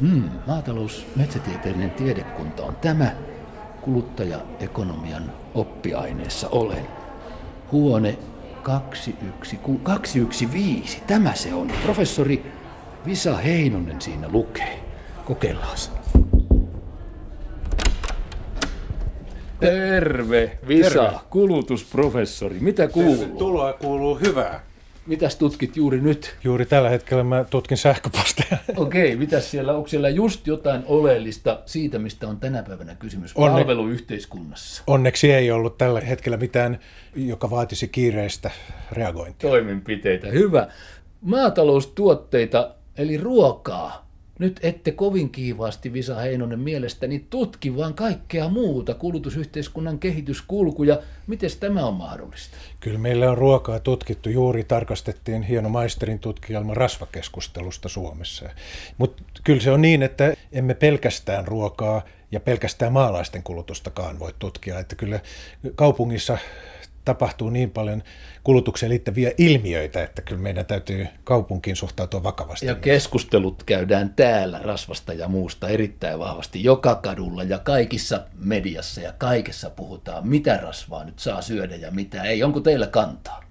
Hmm, maatalous, metsätieteellinen tiedekunta on tämä. Kuluttajaekonomian oppiaineessa olen. Huone 215. Tämä se on. Professori Visa Heinonen siinä lukee. Kokeillaan. Terve, Visa, Terve. kulutusprofessori. Mitä kuuluu? Tervetuloa, kuuluu hyvää. Mitäs tutkit juuri nyt? Juuri tällä hetkellä mä tutkin sähköposteja. Okei, okay, mitäs siellä, onko siellä just jotain oleellista siitä, mistä on tänä päivänä kysymys Onne... palveluyhteiskunnassa? Onneksi ei ollut tällä hetkellä mitään, joka vaatisi kiireistä reagointia. Toimenpiteitä, hyvä. Maataloustuotteita, eli ruokaa, nyt ette kovin kiivaasti, Visa Heinonen, mielestäni tutki vaan kaikkea muuta, kulutusyhteiskunnan kehityskulkuja. Miten tämä on mahdollista? Kyllä meillä on ruokaa tutkittu. Juuri tarkastettiin hieno maisterin tutkielma rasvakeskustelusta Suomessa. Mutta kyllä se on niin, että emme pelkästään ruokaa ja pelkästään maalaisten kulutustakaan voi tutkia. Että kyllä kaupungissa tapahtuu niin paljon kulutukseen liittyviä ilmiöitä, että kyllä meidän täytyy kaupunkiin suhtautua vakavasti. Ja keskustelut käydään täällä rasvasta ja muusta erittäin vahvasti joka kadulla ja kaikissa mediassa ja kaikessa puhutaan, mitä rasvaa nyt saa syödä ja mitä ei. Onko teillä kantaa?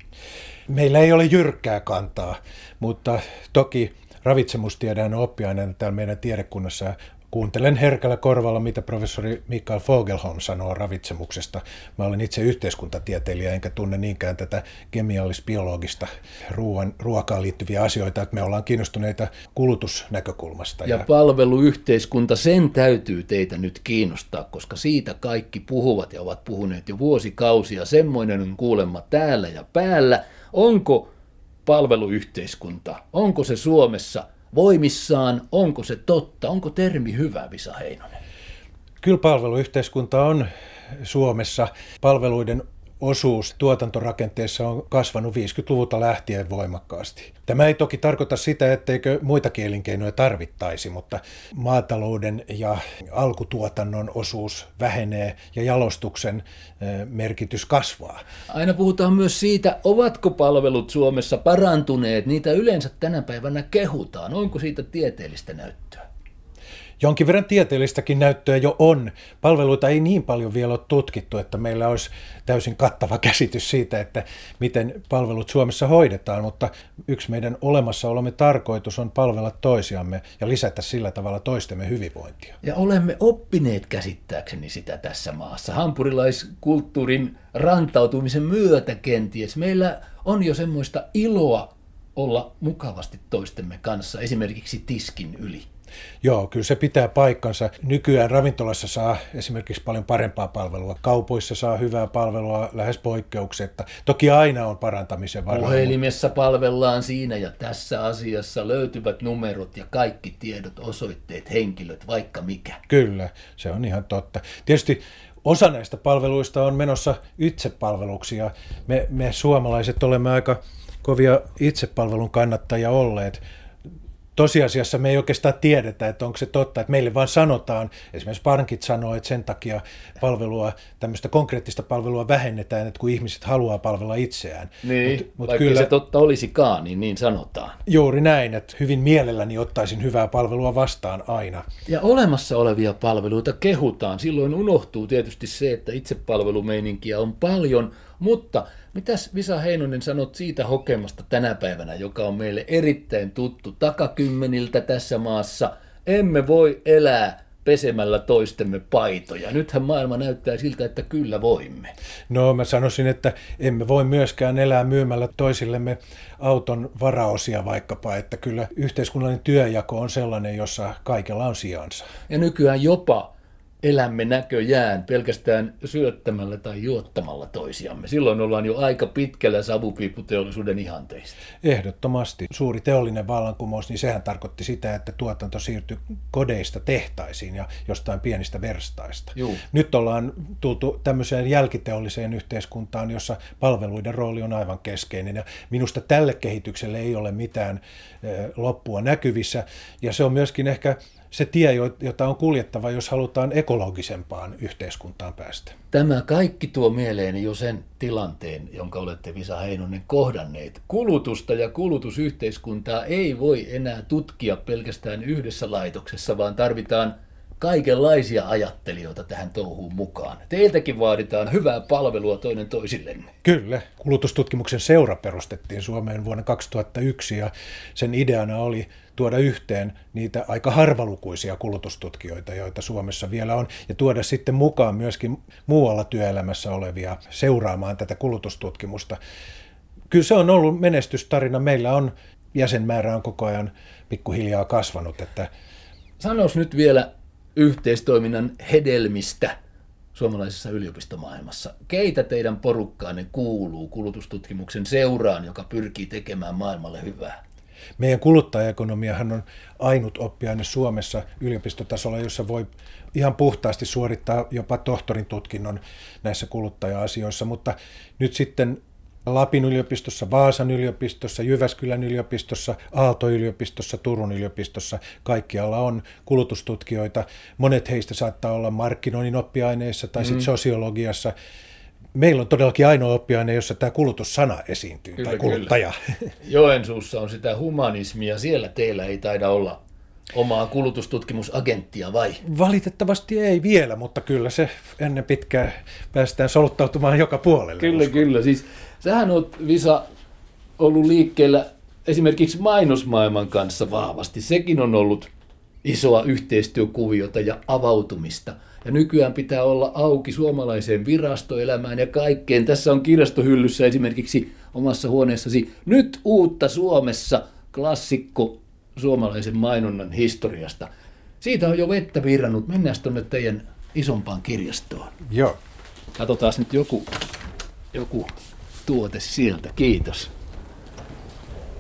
Meillä ei ole jyrkkää kantaa, mutta toki ravitsemustiede on oppiaine täällä meidän tiedekunnassa Kuuntelen herkällä korvalla, mitä professori Mikael Fogelholm sanoo ravitsemuksesta. Mä olen itse yhteiskuntatieteilijä, enkä tunne niinkään tätä kemiallis-biologista ruoan, ruokaan liittyviä asioita, että me ollaan kiinnostuneita kulutusnäkökulmasta. Ja, ja palveluyhteiskunta, sen täytyy teitä nyt kiinnostaa, koska siitä kaikki puhuvat ja ovat puhuneet jo vuosikausia. Semmoinen on kuulemma täällä ja päällä. Onko palveluyhteiskunta, onko se Suomessa – voimissaan, onko se totta, onko termi hyvä, Visa Heinonen? Kyllä palveluyhteiskunta on Suomessa palveluiden osuus tuotantorakenteessa on kasvanut 50-luvulta lähtien voimakkaasti. Tämä ei toki tarkoita sitä, etteikö muita elinkeinoja tarvittaisi, mutta maatalouden ja alkutuotannon osuus vähenee ja jalostuksen merkitys kasvaa. Aina puhutaan myös siitä, ovatko palvelut Suomessa parantuneet. Niitä yleensä tänä päivänä kehutaan. Onko siitä tieteellistä näyttöä? Jonkin verran tieteellistäkin näyttöä jo on. Palveluita ei niin paljon vielä ole tutkittu, että meillä olisi täysin kattava käsitys siitä, että miten palvelut Suomessa hoidetaan, mutta yksi meidän olemassaolomme tarkoitus on palvella toisiamme ja lisätä sillä tavalla toistemme hyvinvointia. Ja olemme oppineet käsittääkseni sitä tässä maassa. Hampurilaiskulttuurin rantautumisen myötä kenties. Meillä on jo semmoista iloa olla mukavasti toistemme kanssa, esimerkiksi tiskin yli. Joo, kyllä se pitää paikkansa. Nykyään ravintolassa saa esimerkiksi paljon parempaa palvelua. Kaupoissa saa hyvää palvelua lähes poikkeuksetta. Toki aina on parantamisen varaa. Puhelimessa palvellaan siinä ja tässä asiassa löytyvät numerot ja kaikki tiedot, osoitteet, henkilöt, vaikka mikä. Kyllä, se on ihan totta. Tietysti osa näistä palveluista on menossa itsepalveluksia. Me, me suomalaiset olemme aika kovia itsepalvelun kannattajia olleet tosiasiassa me ei oikeastaan tiedetä, että onko se totta, että meille vaan sanotaan, esimerkiksi pankit sanoo, että sen takia palvelua, tämmöistä konkreettista palvelua vähennetään, että kun ihmiset haluaa palvella itseään. Niin, mut, mut vaikka kyllä, se totta olisikaan, niin niin sanotaan. Juuri näin, että hyvin mielelläni ottaisin hyvää palvelua vastaan aina. Ja olemassa olevia palveluita kehutaan. Silloin unohtuu tietysti se, että itsepalvelumeininkiä on paljon, mutta Mitäs Visa Heinonen sanot siitä hokemasta tänä päivänä, joka on meille erittäin tuttu takakymmeniltä tässä maassa? Emme voi elää pesemällä toistemme paitoja. Nythän maailma näyttää siltä, että kyllä voimme. No mä sanoisin, että emme voi myöskään elää myymällä toisillemme auton varaosia vaikkapa, että kyllä yhteiskunnallinen työjako on sellainen, jossa kaikella on sijansa. Ja nykyään jopa elämme näköjään pelkästään syöttämällä tai juottamalla toisiamme. Silloin ollaan jo aika pitkällä savupiipputeollisuuden ihanteista. Ehdottomasti. Suuri teollinen vallankumous, niin sehän tarkoitti sitä, että tuotanto siirtyi kodeista tehtaisiin ja jostain pienistä verstaista. Juu. Nyt ollaan tultu tämmöiseen jälkiteolliseen yhteiskuntaan, jossa palveluiden rooli on aivan keskeinen. Ja minusta tälle kehitykselle ei ole mitään loppua näkyvissä. Ja se on myöskin ehkä se tie, jota on kuljettava, jos halutaan ekologisempaan yhteiskuntaan päästä. Tämä kaikki tuo mieleeni jo sen tilanteen, jonka olette Visa Heinonen kohdanneet. Kulutusta ja kulutusyhteiskuntaa ei voi enää tutkia pelkästään yhdessä laitoksessa, vaan tarvitaan kaikenlaisia ajattelijoita tähän touhuun mukaan. Teiltäkin vaaditaan hyvää palvelua toinen toisillenne. Kyllä. Kulutustutkimuksen seura perustettiin Suomeen vuonna 2001 ja sen ideana oli tuoda yhteen niitä aika harvalukuisia kulutustutkijoita, joita Suomessa vielä on, ja tuoda sitten mukaan myöskin muualla työelämässä olevia seuraamaan tätä kulutustutkimusta. Kyllä se on ollut menestystarina. Meillä on jäsenmäärä on koko ajan pikkuhiljaa kasvanut. Että... Sanois nyt vielä yhteistoiminnan hedelmistä suomalaisessa yliopistomaailmassa. Keitä teidän porukkaanne kuuluu kulutustutkimuksen seuraan, joka pyrkii tekemään maailmalle hyvää? Meidän kuluttajaekonomiahan on ainut oppiaine Suomessa yliopistotasolla, jossa voi ihan puhtaasti suorittaa jopa tohtorin tutkinnon näissä kuluttaja-asioissa, mutta nyt sitten Lapin yliopistossa, Vaasan yliopistossa, Jyväskylän yliopistossa, Aalto-yliopistossa, Turun yliopistossa. Kaikkialla on kulutustutkijoita. Monet heistä saattaa olla markkinoinnin oppiaineissa tai mm. sitten sosiologiassa. Meillä on todellakin ainoa oppiaine, jossa tämä kulutussana esiintyy, kyllä, tai kuluttaja. Kyllä. Joensuussa on sitä humanismia, siellä teillä ei taida olla omaa kulutustutkimusagenttia vai? Valitettavasti ei vielä, mutta kyllä se ennen pitkää päästään soluttautumaan joka puolelle. Kyllä, uskon. kyllä. Siis sähän oot, Visa, ollut liikkeellä esimerkiksi mainosmaailman kanssa vahvasti. Sekin on ollut isoa yhteistyökuviota ja avautumista. Ja nykyään pitää olla auki suomalaiseen virastoelämään ja kaikkeen. Tässä on kirjastohyllyssä esimerkiksi omassa huoneessasi nyt uutta Suomessa klassikko suomalaisen mainonnan historiasta. Siitä on jo vettä virrannut. Mennään tuonne teidän isompaan kirjastoon. Joo. Katsotaan nyt joku, joku tuote sieltä. Kiitos.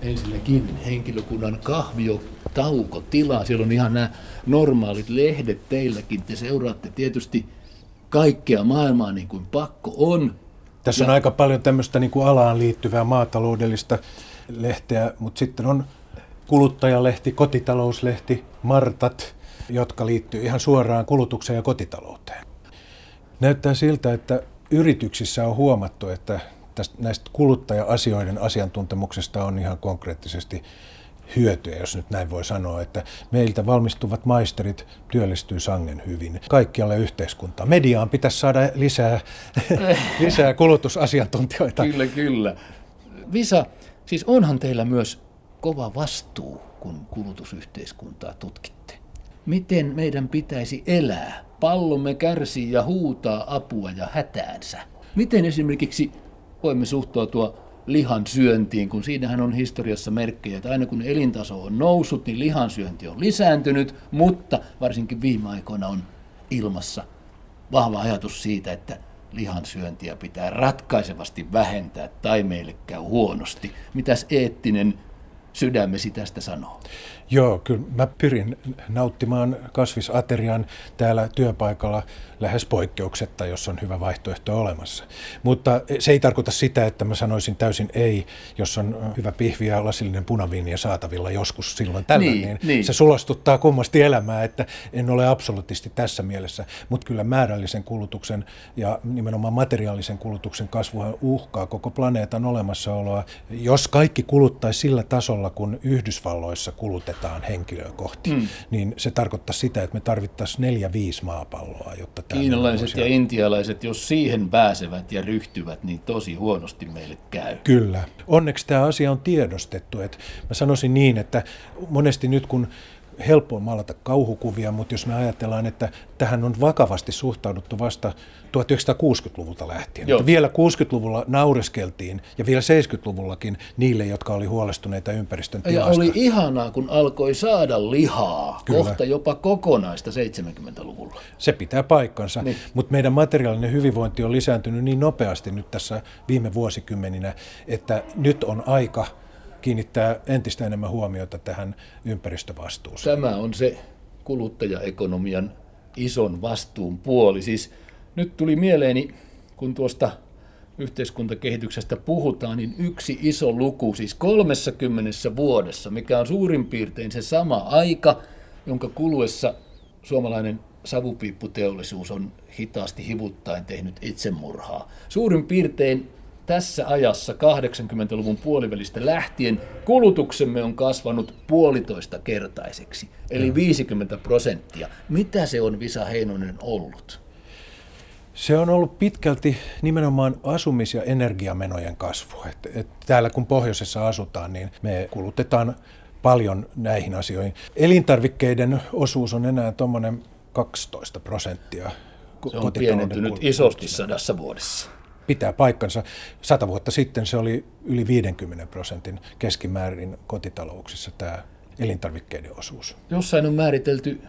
Ensinnäkin henkilökunnan kahvio tauko tilaa. Siellä on ihan nämä normaalit lehdet teilläkin. Te seuraatte tietysti kaikkea maailmaa niin kuin pakko on. Tässä ja... on aika paljon tämmöistä niin kuin alaan liittyvää maataloudellista lehteä, mutta sitten on kuluttajalehti, kotitalouslehti, Martat, jotka liittyy ihan suoraan kulutukseen ja kotitalouteen. Näyttää siltä, että yrityksissä on huomattu, että tästä, näistä kuluttaja-asioiden asiantuntemuksesta on ihan konkreettisesti hyötyä, jos nyt näin voi sanoa, että meiltä valmistuvat maisterit työllistyy sangen hyvin kaikkialle yhteiskuntaan. Mediaan pitäisi saada lisää, lisää kulutusasiantuntijoita. Kyllä, kyllä. Visa, siis onhan teillä myös kova vastuu, kun kulutusyhteiskuntaa tutkitte. Miten meidän pitäisi elää? Pallomme kärsii ja huutaa apua ja hätäänsä. Miten esimerkiksi voimme suhtautua lihan syöntiin, kun siinähän on historiassa merkkejä, että aina kun elintaso on noussut, niin lihansyönti on lisääntynyt, mutta varsinkin viime aikoina on ilmassa vahva ajatus siitä, että lihansyöntiä pitää ratkaisevasti vähentää tai meille käy huonosti. Mitäs eettinen sydämesi tästä sanoo? Joo, kyllä mä pyrin nauttimaan kasvisaterian täällä työpaikalla lähes poikkeuksetta, jos on hyvä vaihtoehto olemassa. Mutta se ei tarkoita sitä, että mä sanoisin täysin ei, jos on hyvä pihvi ja lasillinen punaviini saatavilla joskus silloin tällöin, niin, niin, niin se sulastuttaa kummasti elämää, että en ole absoluuttisesti tässä mielessä. Mutta kyllä määrällisen kulutuksen ja nimenomaan materiaalisen kulutuksen kasvuhan uhkaa koko planeetan olemassaoloa. Jos kaikki kuluttaisi sillä tasolla, kun Yhdysvalloissa kulutetaan henkilöä kohti, mm. niin se tarkoittaa sitä, että me tarvittaisiin neljä, viisi maapalloa, jotta Kiinalaiset ja intialaiset, jos siihen pääsevät ja ryhtyvät, niin tosi huonosti meille käy. Kyllä. Onneksi tämä asia on tiedostettu. Että mä sanoisin niin, että monesti nyt kun helppo maalata kauhukuvia, mutta jos me ajatellaan, että tähän on vakavasti suhtauduttu vasta 1960-luvulta lähtien. Että vielä 60-luvulla naureskeltiin ja vielä 70-luvullakin niille, jotka oli huolestuneita ympäristön tilasta. Ja oli ihanaa, kun alkoi saada lihaa, Kyllä. kohta jopa kokonaista 70-luvulla. Se pitää paikkansa, niin. mutta meidän materiaalinen hyvinvointi on lisääntynyt niin nopeasti nyt tässä viime vuosikymmeninä, että nyt on aika – kiinnittää entistä enemmän huomiota tähän ympäristövastuuseen. Tämä on se kuluttajaekonomian ison vastuun puoli. Siis nyt tuli mieleeni, kun tuosta yhteiskuntakehityksestä puhutaan, niin yksi iso luku, siis 30 vuodessa, mikä on suurin piirtein se sama aika, jonka kuluessa suomalainen savupiipputeollisuus on hitaasti hivuttain tehnyt itsemurhaa. Suurin piirtein tässä ajassa 80-luvun puolivälistä lähtien kulutuksemme on kasvanut puolitoista kertaiseksi, eli 50 prosenttia. Mitä se on Visa Heinonen ollut? Se on ollut pitkälti nimenomaan asumis- ja energiamenojen kasvu. Et, et täällä kun pohjoisessa asutaan, niin me kulutetaan paljon näihin asioihin. Elintarvikkeiden osuus on enää tuommoinen 12 prosenttia. Se on pienentynyt isosti sadassa vuodessa. Pitää paikkansa. Sata vuotta sitten se oli yli 50 prosentin keskimäärin kotitalouksissa tämä elintarvikkeiden osuus. Jossain on määritelty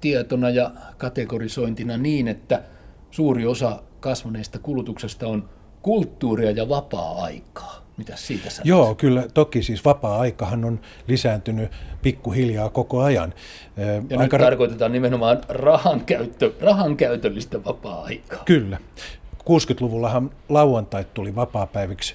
tietona ja kategorisointina niin, että suuri osa kasvaneista kulutuksesta on kulttuuria ja vapaa-aikaa. Mitä siitä sanot? Joo, kyllä. Toki siis vapaa-aikahan on lisääntynyt pikkuhiljaa koko ajan. Ja Aika... nyt tarkoitetaan nimenomaan rahan, käyttö, rahan käytöllistä vapaa-aikaa. Kyllä. 60-luvullahan lauantait tuli vapaapäiviksi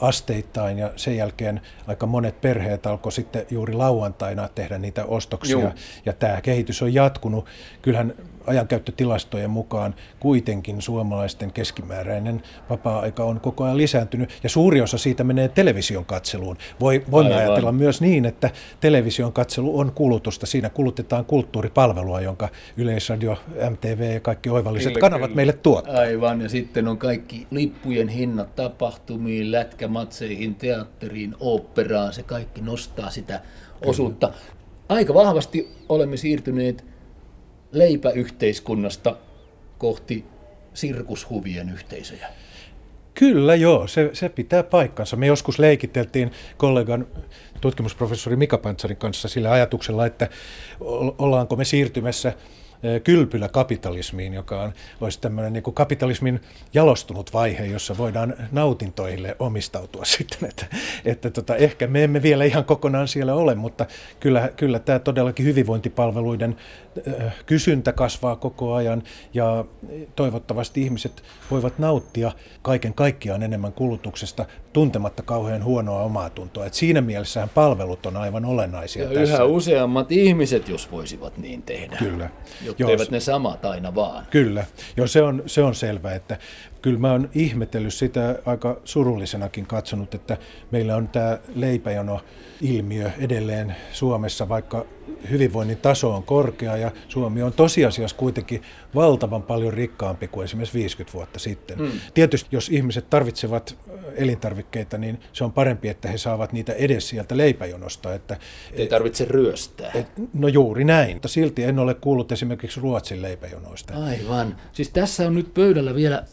asteittain ja sen jälkeen aika monet perheet alkoi sitten juuri lauantaina tehdä niitä ostoksia Joo. ja tämä kehitys on jatkunut. Kyllähän ajankäyttötilastojen mukaan kuitenkin suomalaisten keskimääräinen vapaa-aika on koko ajan lisääntynyt ja suuri osa siitä menee television katseluun. Voi, voimme Aivan. ajatella myös niin, että television katselu on kulutusta. Siinä kulutetaan kulttuuripalvelua, jonka Yleisradio, MTV ja kaikki oivalliset kyllä, kanavat kyllä. meille tuottaa. Aivan, ja sitten on kaikki lippujen hinnat tapahtumiin, lätkämatseihin, teatteriin, oopperaan, se kaikki nostaa sitä osuutta. Aika vahvasti olemme siirtyneet leipäyhteiskunnasta kohti sirkushuvien yhteisöjä? Kyllä joo, se, se pitää paikkansa. Me joskus leikiteltiin kollegan tutkimusprofessori Mika Pantsarin kanssa sillä ajatuksella, että ollaanko me siirtymässä kylpyläkapitalismiin, joka on, olisi tämmöinen niin kuin kapitalismin jalostunut vaihe, jossa voidaan nautintoille omistautua sitten. Että, että tota, ehkä me emme vielä ihan kokonaan siellä ole, mutta kyllä, kyllä tämä todellakin hyvinvointipalveluiden kysyntä kasvaa koko ajan ja toivottavasti ihmiset voivat nauttia kaiken kaikkiaan enemmän kulutuksesta tuntematta kauhean huonoa omaa tuntoa. Et siinä mielessähän palvelut on aivan olennaisia. Ja tässä. yhä useammat ihmiset, jos voisivat niin tehdä. Kyllä. Jotta eivät ne samat aina vaan. Kyllä. Joo, se on, se on selvä, että kyllä mä oon ihmetellyt sitä aika surullisenakin katsonut, että meillä on tämä leipäjono ilmiö edelleen Suomessa, vaikka hyvinvoinnin taso on korkea ja Suomi on tosiasiassa kuitenkin valtavan paljon rikkaampi kuin esimerkiksi 50 vuotta sitten. Mm. Tietysti jos ihmiset tarvitsevat elintarvikkeita, niin se on parempi, että he saavat niitä edes sieltä leipäjonosta. Että, Ei tarvitse ryöstää. Et, no juuri näin, mutta silti en ole kuullut esimerkiksi Ruotsin leipäjonoista. Aivan. Siis tässä on nyt pöydällä vielä,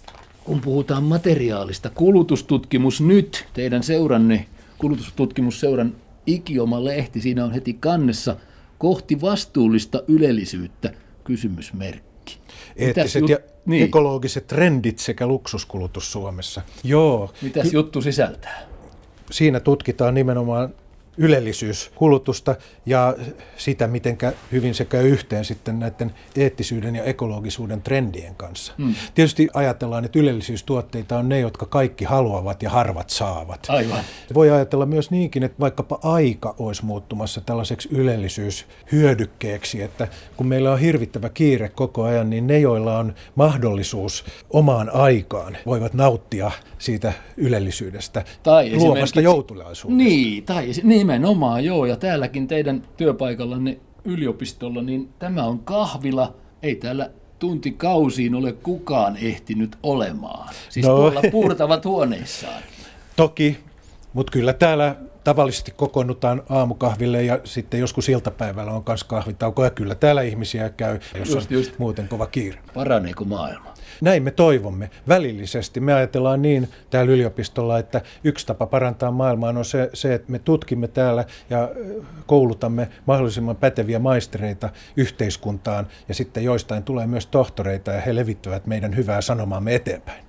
kun puhutaan materiaalista, kulutustutkimus nyt, teidän seuranne, kulutustutkimusseuran ikioma lehti, siinä on heti kannessa kohti vastuullista ylellisyyttä kysymysmerkki. Eettiset jut- ja niin. ekologiset trendit sekä luksuskulutus Suomessa. Joo. Mitäs juttu sisältää? Siinä tutkitaan nimenomaan ylellisyyskulutusta ja sitä, miten hyvin se käy yhteen sitten näiden eettisyyden ja ekologisuuden trendien kanssa. Hmm. Tietysti ajatellaan, että ylellisyystuotteita on ne, jotka kaikki haluavat ja harvat saavat. Aivan. Voi ajatella myös niinkin, että vaikkapa aika olisi muuttumassa tällaiseksi ylellisyyshyödykkeeksi, että kun meillä on hirvittävä kiire koko ajan, niin ne, joilla on mahdollisuus omaan aikaan, voivat nauttia siitä ylellisyydestä, tai luomasta joutulaisuudesta. Niin, tai niin Nimenomaan, joo. Ja täälläkin teidän työpaikallanne yliopistolla, niin tämä on kahvila. Ei täällä tuntikausiin ole kukaan ehtinyt olemaan. Siis no. tuolla puurtavat huoneissaan. Toki, mutta kyllä täällä tavallisesti kokoonnutaan aamukahville ja sitten joskus iltapäivällä on myös kahvitauko ja kyllä täällä ihmisiä käy, jos just, on just. muuten kova kiire. Paraneeko maailma? Näin me toivomme. Välillisesti me ajatellaan niin täällä yliopistolla, että yksi tapa parantaa maailmaa on se, se että me tutkimme täällä ja koulutamme mahdollisimman päteviä maistereita yhteiskuntaan ja sitten joistain tulee myös tohtoreita ja he levittävät meidän hyvää sanomaamme eteenpäin.